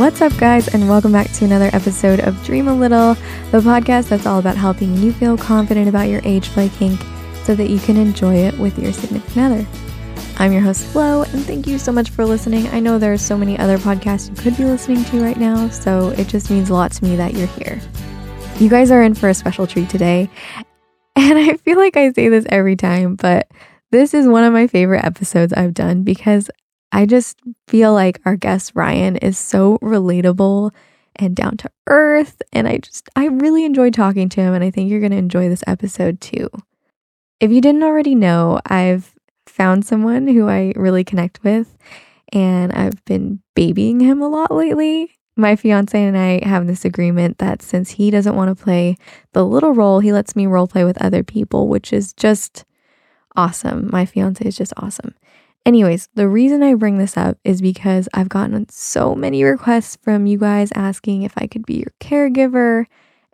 What's up, guys, and welcome back to another episode of Dream a Little, the podcast that's all about helping you feel confident about your age play kink so that you can enjoy it with your significant other. I'm your host, Flo, and thank you so much for listening. I know there are so many other podcasts you could be listening to right now, so it just means a lot to me that you're here. You guys are in for a special treat today, and I feel like I say this every time, but this is one of my favorite episodes I've done because I just feel like our guest Ryan is so relatable and down to earth. And I just, I really enjoy talking to him. And I think you're going to enjoy this episode too. If you didn't already know, I've found someone who I really connect with. And I've been babying him a lot lately. My fiance and I have this agreement that since he doesn't want to play the little role, he lets me role play with other people, which is just awesome. My fiance is just awesome. Anyways, the reason I bring this up is because I've gotten so many requests from you guys asking if I could be your caregiver.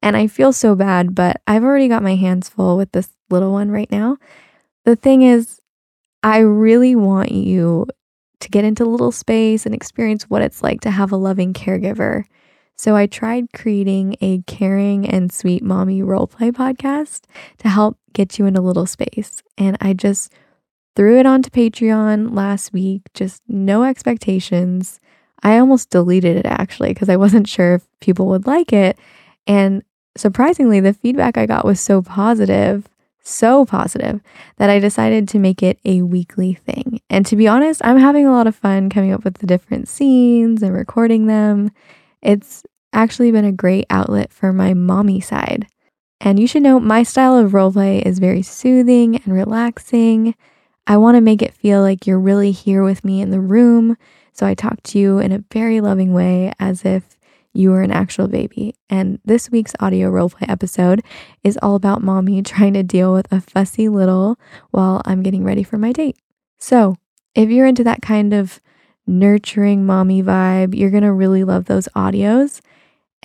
And I feel so bad, but I've already got my hands full with this little one right now. The thing is, I really want you to get into little space and experience what it's like to have a loving caregiver. So I tried creating a caring and sweet mommy roleplay podcast to help get you in a little space. And I just threw it onto Patreon last week, just no expectations. I almost deleted it actually because I wasn't sure if people would like it. And surprisingly, the feedback I got was so positive, so positive, that I decided to make it a weekly thing. And to be honest, I'm having a lot of fun coming up with the different scenes and recording them. It's actually been a great outlet for my mommy side. And you should know my style of roleplay is very soothing and relaxing. I want to make it feel like you're really here with me in the room. So I talk to you in a very loving way as if you were an actual baby. And this week's audio roleplay episode is all about mommy trying to deal with a fussy little while I'm getting ready for my date. So if you're into that kind of nurturing mommy vibe, you're going to really love those audios.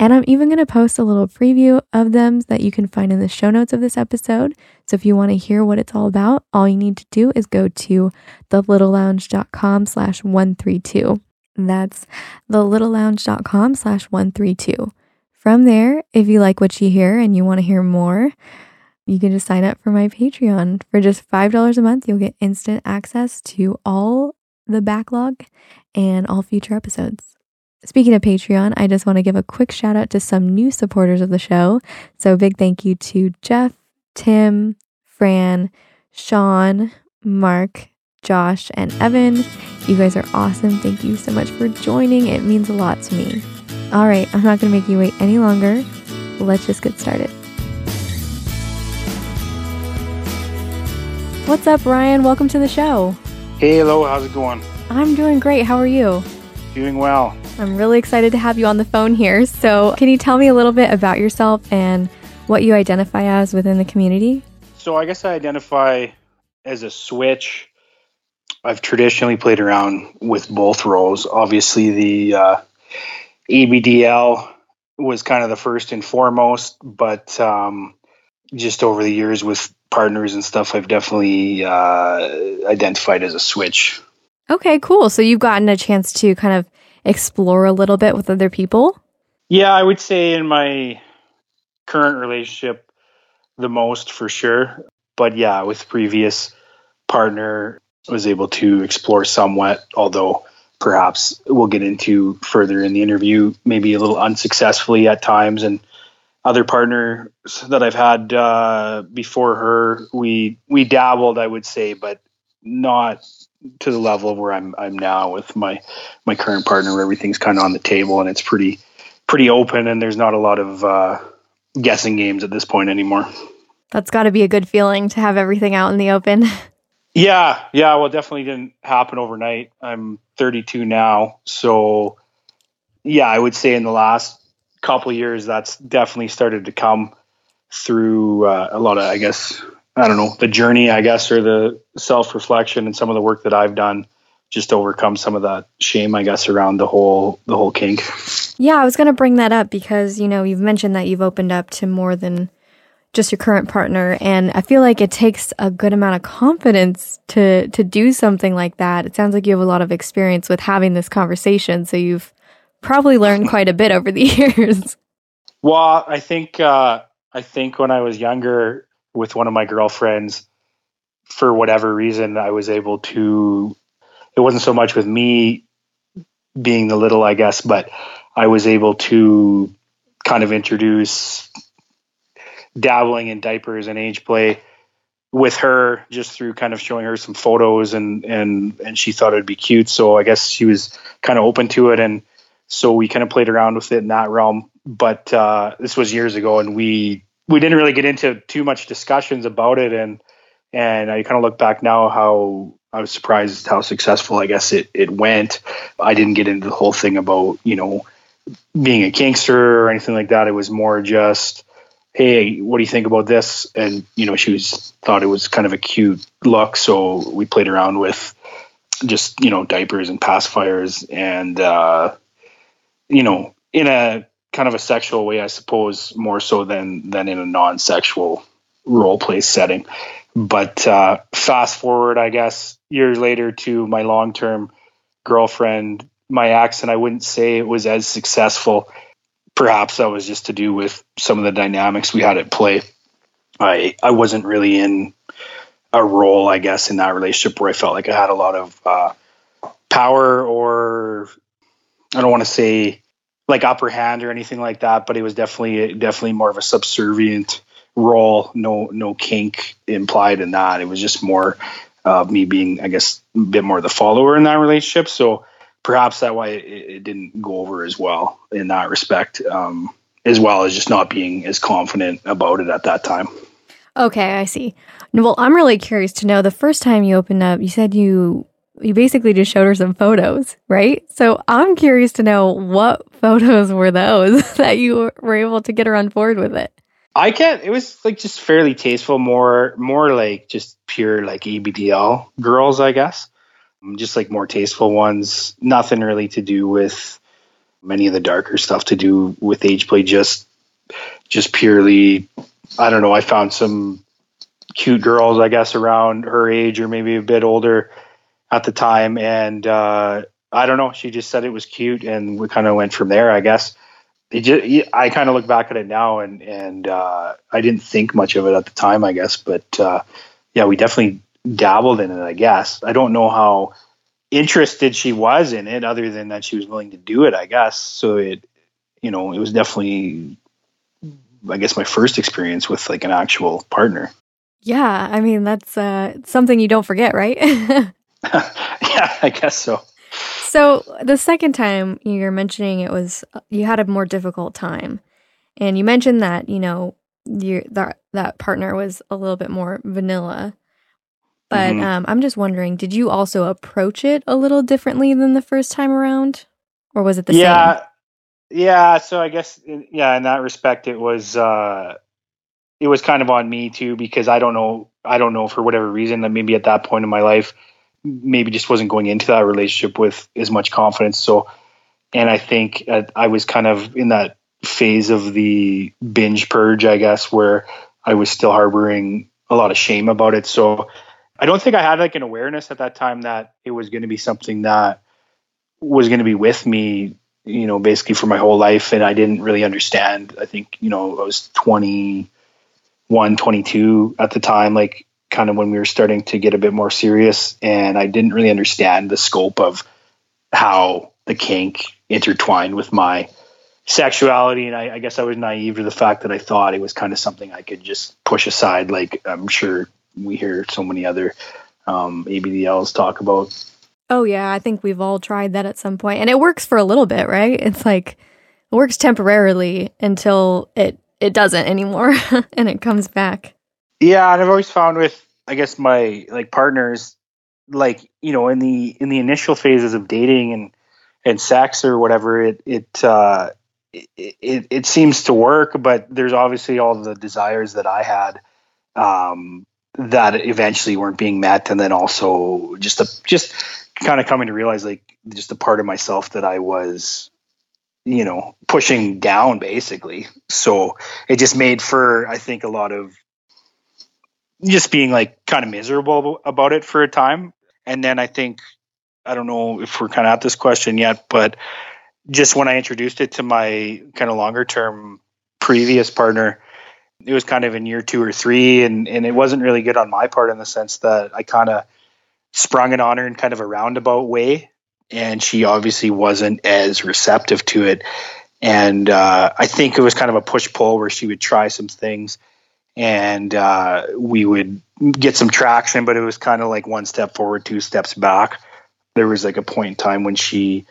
And I'm even going to post a little preview of them that you can find in the show notes of this episode. So if you want to hear what it's all about, all you need to do is go to thelittlelounge.com slash 132. That's thelittlelounge.com slash 132. From there, if you like what you hear and you want to hear more, you can just sign up for my Patreon. For just $5 a month, you'll get instant access to all the backlog and all future episodes. Speaking of Patreon, I just want to give a quick shout out to some new supporters of the show. So, big thank you to Jeff, Tim, Fran, Sean, Mark, Josh, and Evan. You guys are awesome. Thank you so much for joining. It means a lot to me. All right, I'm not going to make you wait any longer. Let's just get started. What's up, Ryan? Welcome to the show. Hey, hello. How's it going? I'm doing great. How are you? Doing well. I'm really excited to have you on the phone here. So, can you tell me a little bit about yourself and what you identify as within the community? So, I guess I identify as a switch. I've traditionally played around with both roles. Obviously, the uh, ABDL was kind of the first and foremost, but um, just over the years with partners and stuff, I've definitely uh, identified as a switch. Okay, cool. So you've gotten a chance to kind of explore a little bit with other people? Yeah, I would say in my current relationship, the most for sure. But yeah, with previous partner, was able to explore somewhat, although perhaps we'll get into further in the interview, maybe a little unsuccessfully at times. And other partners that I've had uh, before her, we we dabbled, I would say, but not to the level of where I'm I'm now with my my current partner, where everything's kind of on the table and it's pretty pretty open, and there's not a lot of uh, guessing games at this point anymore. That's got to be a good feeling to have everything out in the open. Yeah, yeah. Well, definitely didn't happen overnight. I'm 32 now, so yeah, I would say in the last couple years that's definitely started to come through uh, a lot of, I guess, I don't know, the journey, I guess, or the self reflection and some of the work that I've done just to overcome some of that shame, I guess, around the whole the whole kink. Yeah, I was going to bring that up because you know you've mentioned that you've opened up to more than just your current partner, and I feel like it takes a good amount of confidence to to do something like that. It sounds like you have a lot of experience with having this conversation, so you've probably learned quite a bit over the years. Well, I think uh, I think when I was younger with one of my girlfriends, for whatever reason, I was able to. It wasn't so much with me being the little, I guess, but I was able to kind of introduce dabbling in diapers and age play with her just through kind of showing her some photos and and and she thought it'd be cute so i guess she was kind of open to it and so we kind of played around with it in that realm but uh, this was years ago and we we didn't really get into too much discussions about it and and i kind of look back now how i was surprised how successful i guess it it went i didn't get into the whole thing about you know being a kinkster or anything like that it was more just hey, what do you think about this? And you know, she was thought it was kind of a cute look, so we played around with just you know diapers and pacifiers, and uh, you know, in a kind of a sexual way, I suppose, more so than than in a non-sexual role play setting. But uh, fast forward, I guess, years later to my long-term girlfriend, my and I wouldn't say it was as successful perhaps that was just to do with some of the dynamics we had at play. I I wasn't really in a role, I guess, in that relationship where I felt like I had a lot of uh, power, or I don't want to say like upper hand or anything like that, but it was definitely definitely more of a subservient role. No no kink implied in that. It was just more uh, me being, I guess, a bit more of the follower in that relationship. So perhaps that why it, it, didn't go over as well in that respect, um, as well as just not being as confident about it at that time. Okay, I see. Well, I'm really curious to know the first time you opened up, you said you you basically just showed her some photos, right? So I'm curious to know what photos were those that you were able to get her on board with it. I can't. It was like just fairly tasteful, more more like just pure like ABDL girls, I guess um, just like more tasteful ones. Nothing really to do with many of the darker stuff to do with age play. Just just purely, I don't know. I found some cute girls, I guess, around her age or maybe a bit older at the time, and uh, I don't know. She just said it was cute, and we kind of went from there. I guess. Just, I kind of look back at it now, and and uh, I didn't think much of it at the time, I guess. But uh, yeah, we definitely dabbled in it, I guess. I don't know how interested she was in it other than that she was willing to do it, I guess. So it, you know, it was definitely, I guess, my first experience with like an actual partner. Yeah. I mean, that's uh, something you don't forget, right? yeah, I guess so. So the second time you're mentioning it was you had a more difficult time, and you mentioned that you know your that that partner was a little bit more vanilla. But mm-hmm. um, I'm just wondering, did you also approach it a little differently than the first time around, or was it the same? yeah, same? Yeah, so I guess in, yeah, in that respect, it was uh, it was kind of on me too because I don't know, I don't know for whatever reason that maybe at that point in my life, maybe just wasn't going into that relationship with as much confidence. So, and I think uh, I was kind of in that phase of the binge purge, I guess, where I was still harboring a lot of shame about it. So I don't think I had like an awareness at that time that it was going to be something that was going to be with me, you know, basically for my whole life. And I didn't really understand. I think, you know, I was 21, 22 at the time, like kind of when we were starting to get a bit more serious. And I didn't really understand the scope of how the kink intertwined with my sexuality. And I, I guess I was naive to the fact that I thought it was kind of something I could just push aside. Like I'm sure we hear so many other um, ABDLs talk about. Oh yeah, I think we've all tried that at some point, and it works for a little bit, right? It's like it works temporarily until it it doesn't anymore, and it comes back. Yeah, and I've always found with I guess my like partners, like you know, in the in the initial phases of dating and and sex or whatever, it it uh, it, it, it seems to work, but there's obviously all the desires that I had um, that eventually weren't being met. And then also just a just kind of coming to realize like just a part of myself that I was you know pushing down basically. So it just made for I think a lot of just being like kind of miserable about it for a time and then I think I don't know if we're kind of at this question yet but just when I introduced it to my kind of longer term previous partner, it was kind of in year two or three, and and it wasn't really good on my part in the sense that I kind of sprung it on her in kind of a roundabout way, and she obviously wasn't as receptive to it. And uh, I think it was kind of a push pull where she would try some things, and uh, we would get some traction, but it was kind of like one step forward, two steps back. There was like a point in time when she,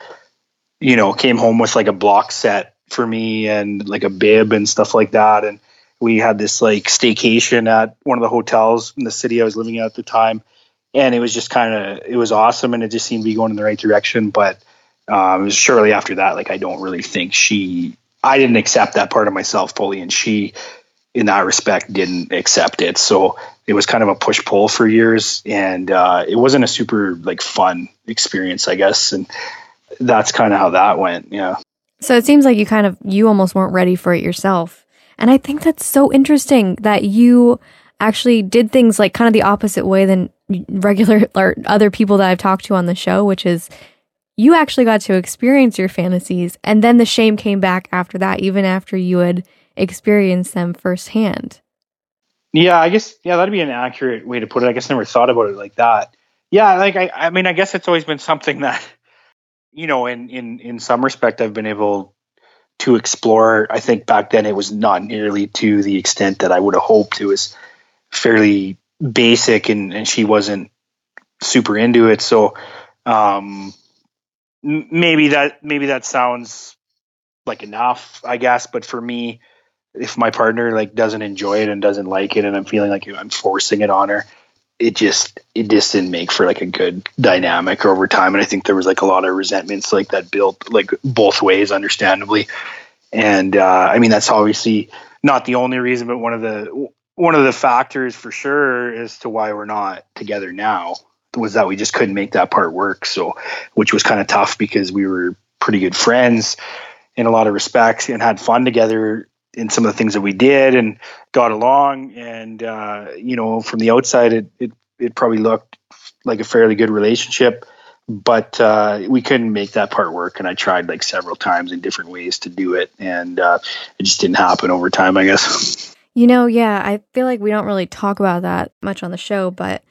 you know, came home with like a block set for me and like a bib and stuff like that, and we had this like staycation at one of the hotels in the city I was living at at the time, and it was just kind of it was awesome, and it just seemed to be going in the right direction. But um, shortly after that, like I don't really think she, I didn't accept that part of myself fully, and she, in that respect, didn't accept it. So it was kind of a push pull for years, and uh, it wasn't a super like fun experience, I guess, and that's kind of how that went. Yeah. So it seems like you kind of you almost weren't ready for it yourself. And I think that's so interesting that you actually did things like kind of the opposite way than regular or other people that I've talked to on the show, which is you actually got to experience your fantasies and then the shame came back after that, even after you had experienced them firsthand. Yeah, I guess yeah, that'd be an accurate way to put it. I guess I never thought about it like that. Yeah, like I, I mean, I guess it's always been something that, you know, in in in some respect, I've been able to explore. I think back then it was not nearly to the extent that I would have hoped. It was fairly basic, and, and she wasn't super into it. So um, maybe that maybe that sounds like enough, I guess. But for me, if my partner like doesn't enjoy it and doesn't like it, and I'm feeling like I'm forcing it on her, it just it just didn't make for like a good dynamic over time. And i think there was like a lot of resentments like that built like both ways understandably. And uh, i mean that's obviously not the only reason but one of the one of the factors for sure as to why we're not together now was that we just couldn't make that part work. So which was kind of tough because we were pretty good friends in a lot of respects and had fun together in some of the things that we did and got along. And uh, you know, from the outside, it, it it probably looked like a fairly good relationship, but uh, we couldn't make that part work. And I tried like several times in different ways to do it, and uh, it just didn't happen over time. I guess. You know, yeah, I feel like we don't really talk about that much on the show, but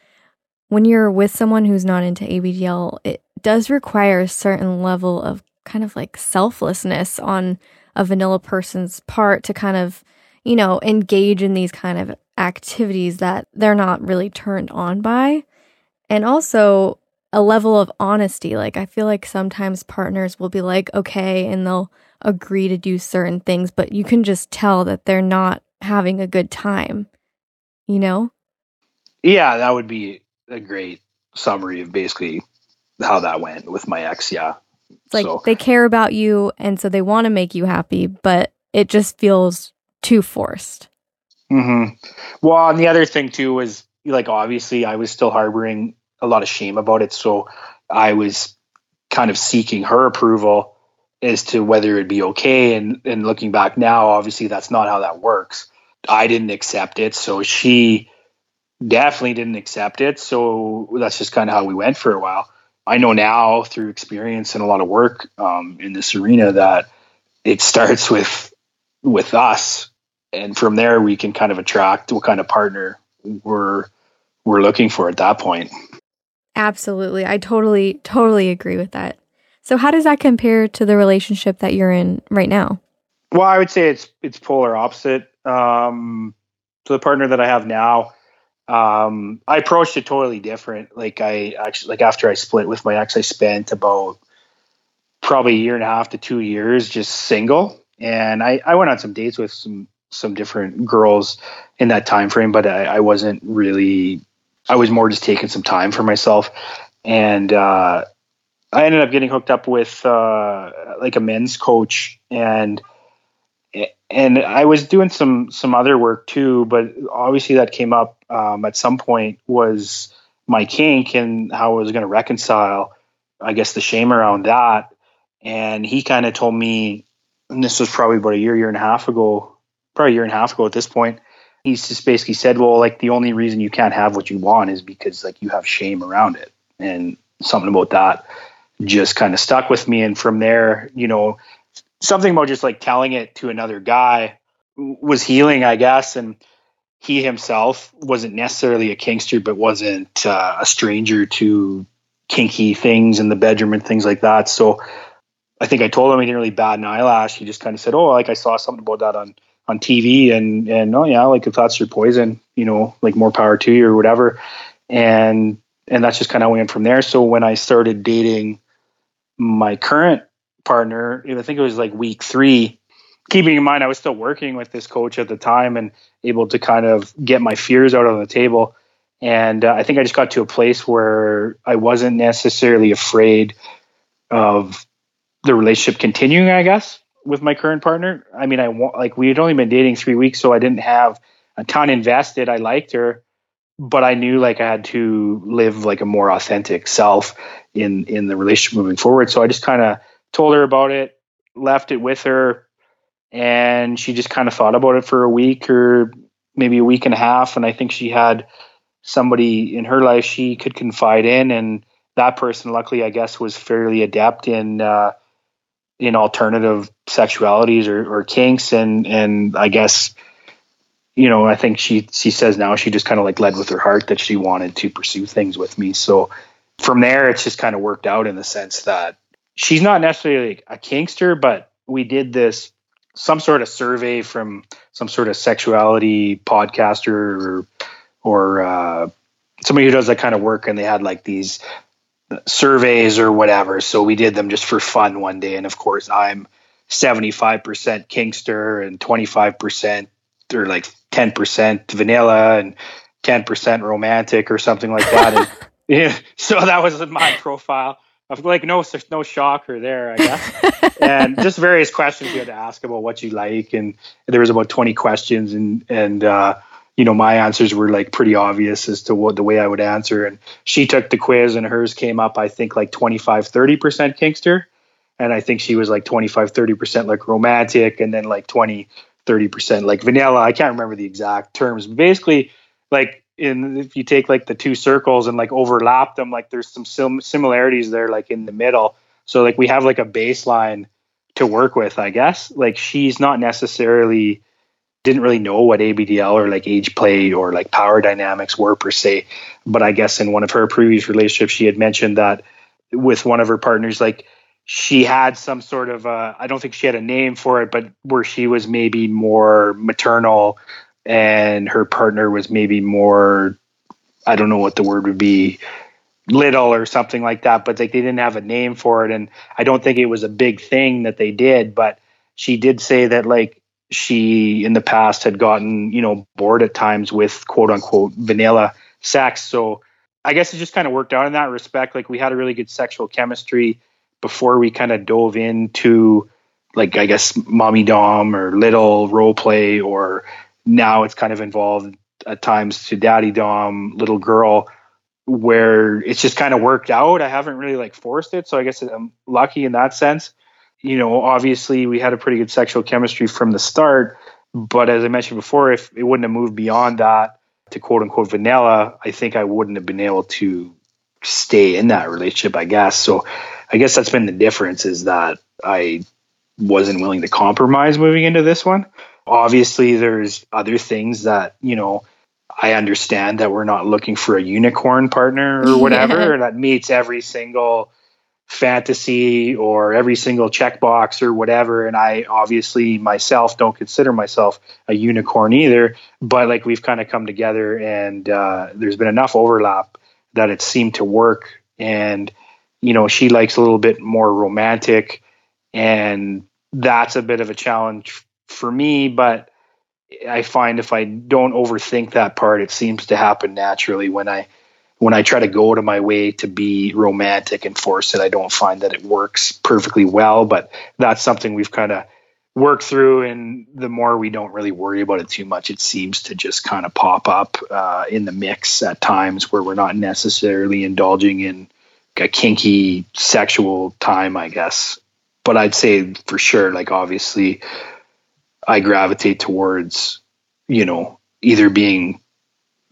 when you're with someone who's not into ABDL, it does require a certain level of kind of like selflessness on a vanilla person's part to kind of, you know, engage in these kind of activities that they're not really turned on by. And also a level of honesty. Like, I feel like sometimes partners will be like, okay, and they'll agree to do certain things, but you can just tell that they're not having a good time, you know? Yeah, that would be a great summary of basically how that went with my ex. Yeah. It's like so. they care about you and so they want to make you happy, but it just feels too forced. Mm-hmm. Well, and the other thing too was like obviously I was still harboring a lot of shame about it, so I was kind of seeking her approval as to whether it'd be okay. And and looking back now, obviously that's not how that works. I didn't accept it, so she definitely didn't accept it. So that's just kind of how we went for a while. I know now through experience and a lot of work um, in this arena that it starts with with us, and from there we can kind of attract what kind of partner we're we're looking for at that point. Absolutely, I totally totally agree with that. So, how does that compare to the relationship that you're in right now? Well, I would say it's it's polar opposite. Um, so the partner that I have now, um, I approached it totally different. Like I actually, like after I split with my ex, I spent about probably a year and a half to two years just single, and I, I went on some dates with some some different girls in that time frame, but I, I wasn't really. I was more just taking some time for myself, and uh, I ended up getting hooked up with uh, like a men's coach, and and I was doing some some other work too, but obviously that came up um, at some point was my kink and how I was going to reconcile, I guess, the shame around that. And he kind of told me, and this was probably about a year, year and a half ago, probably a year and a half ago at this point. He's just basically said, well, like the only reason you can't have what you want is because like you have shame around it and something about that. just kind of stuck with me. And from there, you know, something about just like telling it to another guy was healing, I guess. And he himself wasn't necessarily a kinkster, but wasn't uh, a stranger to kinky things in the bedroom and things like that. So I think I told him he didn't really bat an eyelash. He just kind of said, "Oh, like I saw something about that on on TV, and and oh yeah, like if that's your poison, you know, like more power to you or whatever." And and that's just kind of went from there. So when I started dating my current partner, I think it was like week three. Keeping in mind, I was still working with this coach at the time and able to kind of get my fears out on the table. And uh, I think I just got to a place where I wasn't necessarily afraid of the relationship continuing, I guess, with my current partner. I mean, I like we had only been dating three weeks, so I didn't have a ton invested. I liked her, but I knew like I had to live like a more authentic self in in the relationship moving forward. So I just kind of told her about it, left it with her, and she just kind of thought about it for a week or maybe a week and a half. And I think she had somebody in her life she could confide in, and that person, luckily, I guess, was fairly adept in uh, in alternative sexualities or, or kinks, and and I guess you know, I think she she says now she just kind of like led with her heart that she wanted to pursue things with me. So from there, it's just kind of worked out in the sense that she's not necessarily a kinkster, but we did this some sort of survey from some sort of sexuality podcaster or or uh, somebody who does that kind of work, and they had like these surveys or whatever. So we did them just for fun one day, and of course I'm 75% kinkster and 25% or like 10% vanilla and 10% romantic or something like that. and yeah, so that was my profile. Of like no no shocker there, I guess. and just various questions you had to ask about what you like, and there was about 20 questions, and and uh, you know my answers were like pretty obvious as to what the way I would answer. And she took the quiz, and hers came up, I think like 25 30 percent kinkster, and I think she was like 25 30 percent like romantic, and then like 20 30% like vanilla. I can't remember the exact terms. Basically, like in if you take like the two circles and like overlap them, like there's some sim- similarities there, like in the middle. So like we have like a baseline to work with, I guess. Like she's not necessarily didn't really know what ABDL or like age play or like power dynamics were per se. But I guess in one of her previous relationships, she had mentioned that with one of her partners, like she had some sort of uh, I don't think she had a name for it, but where she was maybe more maternal and her partner was maybe more I don't know what the word would be little or something like that, but like they didn't have a name for it and I don't think it was a big thing that they did, but she did say that like she in the past had gotten, you know, bored at times with quote unquote vanilla sex. So I guess it just kind of worked out in that respect. Like we had a really good sexual chemistry before we kind of dove into like I guess mommy dom or little role play or now it's kind of involved at times to daddy dom little girl where it's just kind of worked out. I haven't really like forced it, so I guess I'm lucky in that sense. You know, obviously we had a pretty good sexual chemistry from the start, but as I mentioned before, if it wouldn't have moved beyond that to quote unquote vanilla, I think I wouldn't have been able to stay in that relationship, I guess. So I guess that's been the difference is that I wasn't willing to compromise moving into this one. Obviously, there's other things that, you know, I understand that we're not looking for a unicorn partner or whatever yeah. that meets every single fantasy or every single checkbox or whatever. And I obviously myself don't consider myself a unicorn either, but like we've kind of come together and uh, there's been enough overlap that it seemed to work. And you know, she likes a little bit more romantic, and that's a bit of a challenge for me. But I find if I don't overthink that part, it seems to happen naturally when I when I try to go to my way to be romantic and force it. I don't find that it works perfectly well, but that's something we've kind of worked through and the more we don't really worry about it too much it seems to just kind of pop up uh, in the mix at times where we're not necessarily indulging in a kinky sexual time, I guess. But I'd say for sure, like obviously, I gravitate towards, you know, either being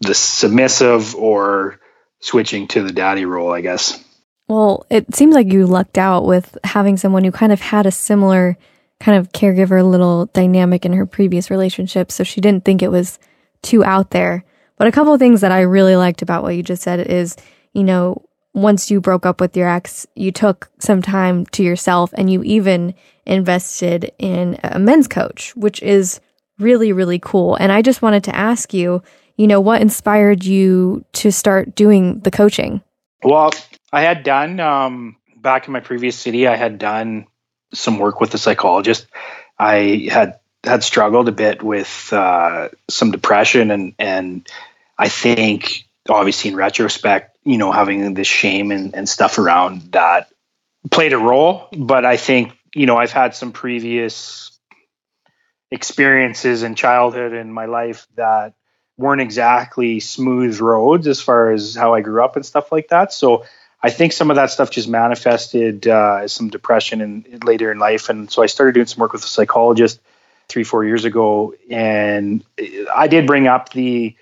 the submissive or switching to the daddy role, I guess. Well, it seems like you lucked out with having someone who kind of had a similar kind of caregiver little dynamic in her previous relationship. So she didn't think it was too out there. But a couple of things that I really liked about what you just said is, you know, once you broke up with your ex, you took some time to yourself and you even invested in a men's coach, which is really, really cool. And I just wanted to ask you, you know, what inspired you to start doing the coaching? Well, I had done um, back in my previous city. I had done some work with a psychologist. I had had struggled a bit with uh, some depression, and and I think obviously in retrospect, you know, having this shame and, and stuff around that played a role. But I think you know I've had some previous experiences in childhood in my life that weren't exactly smooth roads as far as how I grew up and stuff like that. So I think some of that stuff just manifested uh, as some depression in, later in life. And so I started doing some work with a psychologist three, four years ago. And I did bring up the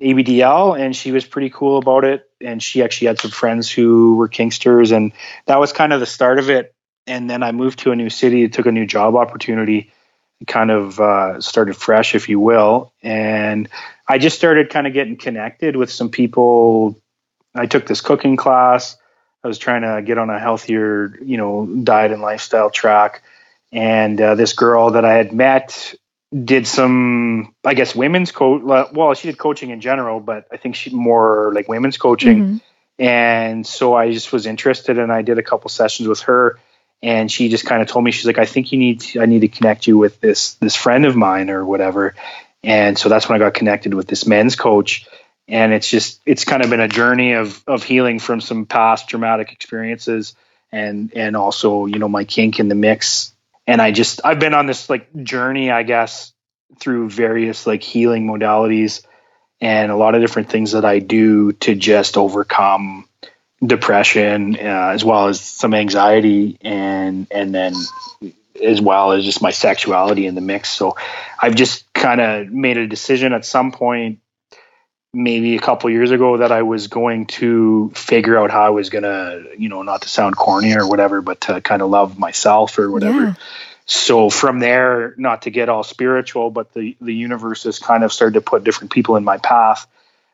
ABDL, and she was pretty cool about it. And she actually had some friends who were Kinksters, and that was kind of the start of it. And then I moved to a new city, took a new job opportunity, kind of uh, started fresh, if you will. And I just started kind of getting connected with some people I took this cooking class. I was trying to get on a healthier, you know, diet and lifestyle track. And uh, this girl that I had met did some, I guess, women's coach. Well, she did coaching in general, but I think she more like women's coaching. Mm-hmm. And so I just was interested, and I did a couple sessions with her. And she just kind of told me, she's like, I think you need, to, I need to connect you with this this friend of mine or whatever. And so that's when I got connected with this men's coach and it's just it's kind of been a journey of of healing from some past traumatic experiences and and also you know my kink in the mix and i just i've been on this like journey i guess through various like healing modalities and a lot of different things that i do to just overcome depression uh, as well as some anxiety and and then as well as just my sexuality in the mix so i've just kind of made a decision at some point maybe a couple years ago that I was going to figure out how I was gonna, you know, not to sound corny or whatever, but to kind of love myself or whatever. Yeah. So from there, not to get all spiritual, but the the universe has kind of started to put different people in my path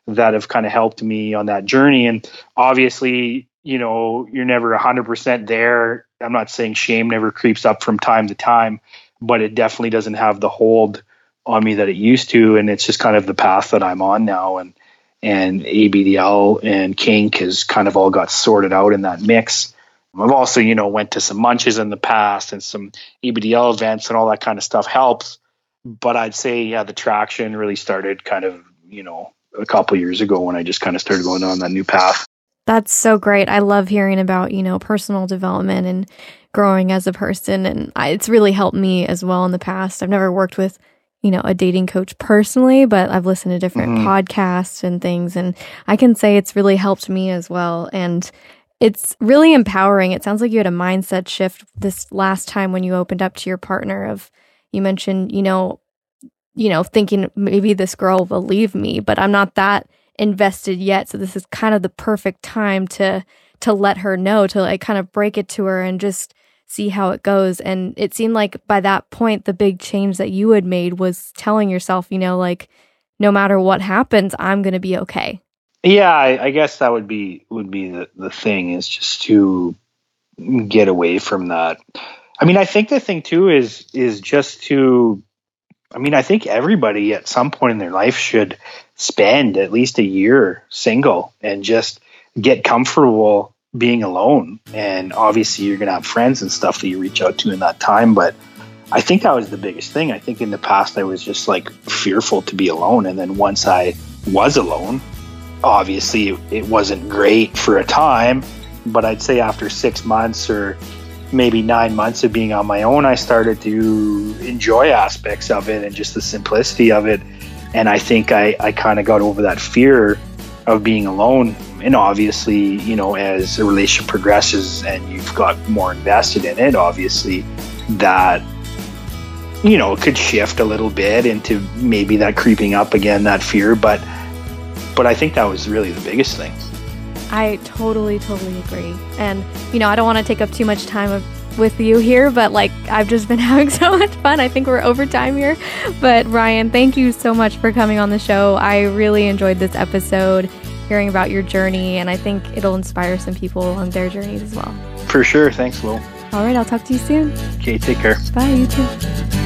that have kind of helped me on that journey. And obviously, you know, you're never hundred percent there. I'm not saying shame never creeps up from time to time, but it definitely doesn't have the hold on me that it used to, and it's just kind of the path that I'm on now. And and ABDL and Kink has kind of all got sorted out in that mix. I've also, you know, went to some munches in the past and some ABDL events and all that kind of stuff helps. But I'd say, yeah, the traction really started kind of, you know, a couple years ago when I just kind of started going on that new path. That's so great. I love hearing about, you know, personal development and growing as a person. And I, it's really helped me as well in the past. I've never worked with you know, a dating coach personally, but I've listened to different mm-hmm. podcasts and things, and I can say it's really helped me as well. And it's really empowering. It sounds like you had a mindset shift this last time when you opened up to your partner of you mentioned, you know, you know, thinking maybe this girl will leave me, but I'm not that invested yet. So this is kind of the perfect time to to let her know, to like kind of break it to her and just see how it goes. And it seemed like by that point, the big change that you had made was telling yourself, you know, like, no matter what happens, I'm going to be okay. Yeah, I, I, guess that would be would be the, the thing is just to get away from that. I mean, I think the thing too is is just to I mean, I think everybody at some point in their life should spend at least a year single and just get comfortable being alone. And obviously, you're going to have friends and stuff that you reach out to in that time. But I think that was the biggest thing. I think in the past, I was just like fearful to be alone. And then once I was alone, obviously, it wasn't great for a time. But I'd say after six months or maybe nine months of being on my own, I started to enjoy aspects of it and just the simplicity of it. And I think I, I kind of got over that fear of being alone. And obviously you know as a relationship progresses and you've got more invested in it obviously that you know could shift a little bit into maybe that creeping up again that fear. But but i think that was really the biggest thing I totally, totally agree. And, you know, I don't want to take up too much time of, with you here, but like I've just been having so much fun. I think we're over time here. But Ryan, thank you so much for coming on the show. I really enjoyed this episode, hearing about your journey, and I think it'll inspire some people on their journeys as well. For sure. Thanks, Will. All right, I'll talk to you soon. Okay, take care. Bye, you too.